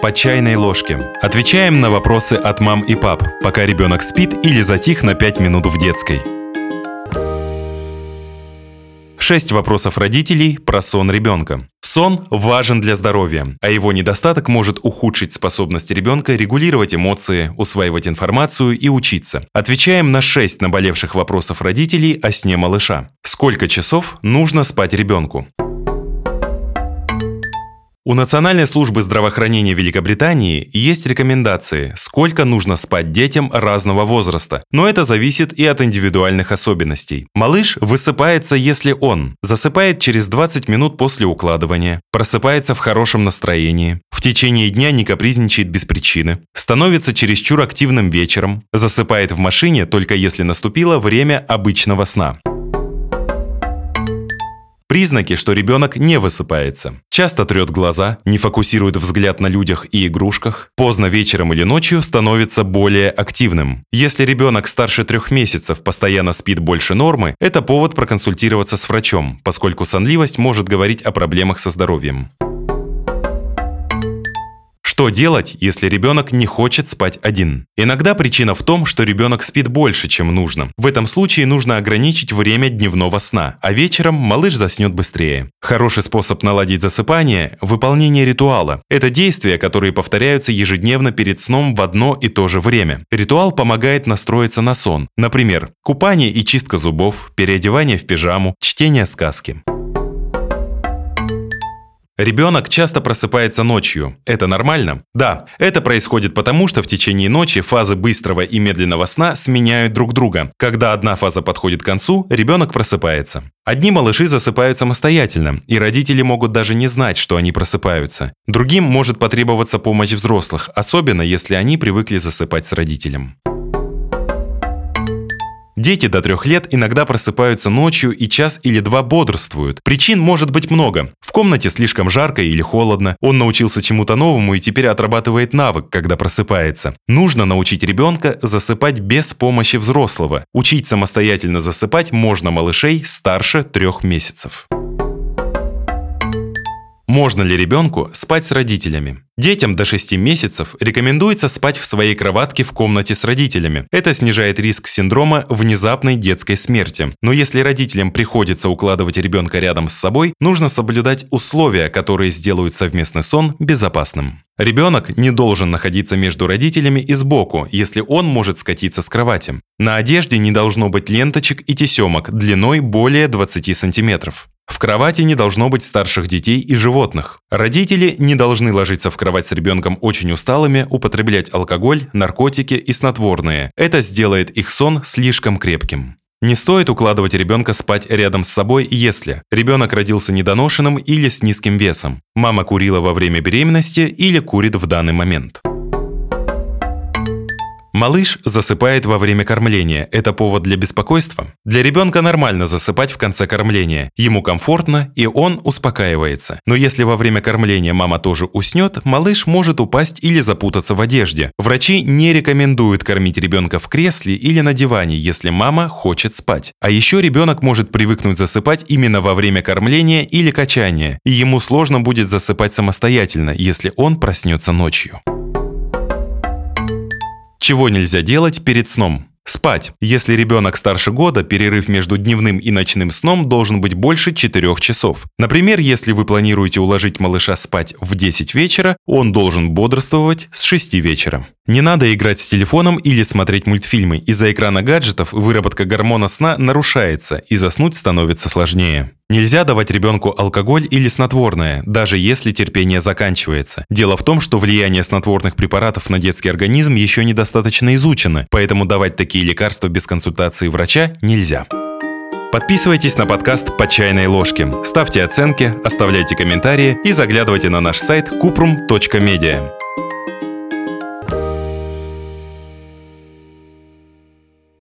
по чайной ложке. Отвечаем на вопросы от мам и пап, пока ребенок спит или затих на 5 минут в детской. Шесть вопросов родителей про сон ребенка. Сон важен для здоровья, а его недостаток может ухудшить способность ребенка регулировать эмоции, усваивать информацию и учиться. Отвечаем на 6 наболевших вопросов родителей о сне малыша. Сколько часов нужно спать ребенку? У Национальной службы здравоохранения Великобритании есть рекомендации, сколько нужно спать детям разного возраста, но это зависит и от индивидуальных особенностей. Малыш высыпается, если он засыпает через 20 минут после укладывания, просыпается в хорошем настроении, в течение дня не капризничает без причины, становится чересчур активным вечером, засыпает в машине только если наступило время обычного сна. Признаки, что ребенок не высыпается. Часто трет глаза, не фокусирует взгляд на людях и игрушках, поздно вечером или ночью становится более активным. Если ребенок старше трех месяцев постоянно спит больше нормы, это повод проконсультироваться с врачом, поскольку сонливость может говорить о проблемах со здоровьем. Что делать, если ребенок не хочет спать один? Иногда причина в том, что ребенок спит больше, чем нужно. В этом случае нужно ограничить время дневного сна, а вечером малыш заснет быстрее. Хороший способ наладить засыпание – выполнение ритуала. Это действия, которые повторяются ежедневно перед сном в одно и то же время. Ритуал помогает настроиться на сон. Например, купание и чистка зубов, переодевание в пижаму, чтение сказки. Ребенок часто просыпается ночью. Это нормально? Да, это происходит потому, что в течение ночи фазы быстрого и медленного сна сменяют друг друга. Когда одна фаза подходит к концу, ребенок просыпается. Одни малыши засыпают самостоятельно, и родители могут даже не знать, что они просыпаются. Другим может потребоваться помощь взрослых, особенно если они привыкли засыпать с родителем. Дети до трех лет иногда просыпаются ночью и час или два бодрствуют. Причин может быть много. В комнате слишком жарко или холодно, он научился чему-то новому и теперь отрабатывает навык, когда просыпается. Нужно научить ребенка засыпать без помощи взрослого. Учить самостоятельно засыпать можно малышей старше трех месяцев. Можно ли ребенку спать с родителями? Детям до 6 месяцев рекомендуется спать в своей кроватке в комнате с родителями. Это снижает риск синдрома внезапной детской смерти. Но если родителям приходится укладывать ребенка рядом с собой, нужно соблюдать условия, которые сделают совместный сон безопасным. Ребенок не должен находиться между родителями и сбоку, если он может скатиться с кровати. На одежде не должно быть ленточек и тесемок длиной более 20 сантиметров. В кровати не должно быть старших детей и животных. Родители не должны ложиться в кровать с ребенком очень усталыми, употреблять алкоголь, наркотики и снотворные. Это сделает их сон слишком крепким. Не стоит укладывать ребенка спать рядом с собой, если ребенок родился недоношенным или с низким весом, мама курила во время беременности или курит в данный момент. Малыш засыпает во время кормления. Это повод для беспокойства? Для ребенка нормально засыпать в конце кормления. Ему комфортно, и он успокаивается. Но если во время кормления мама тоже уснет, малыш может упасть или запутаться в одежде. Врачи не рекомендуют кормить ребенка в кресле или на диване, если мама хочет спать. А еще ребенок может привыкнуть засыпать именно во время кормления или качания, и ему сложно будет засыпать самостоятельно, если он проснется ночью. Чего нельзя делать перед сном? Спать. Если ребенок старше года, перерыв между дневным и ночным сном должен быть больше 4 часов. Например, если вы планируете уложить малыша спать в 10 вечера, он должен бодрствовать с 6 вечера. Не надо играть с телефоном или смотреть мультфильмы. Из-за экрана гаджетов выработка гормона сна нарушается, и заснуть становится сложнее. Нельзя давать ребенку алкоголь или снотворное, даже если терпение заканчивается. Дело в том, что влияние снотворных препаратов на детский организм еще недостаточно изучено, поэтому давать такие лекарства без консультации врача нельзя. Подписывайтесь на подкаст «По чайной ложке», ставьте оценки, оставляйте комментарии и заглядывайте на наш сайт kuprum.media.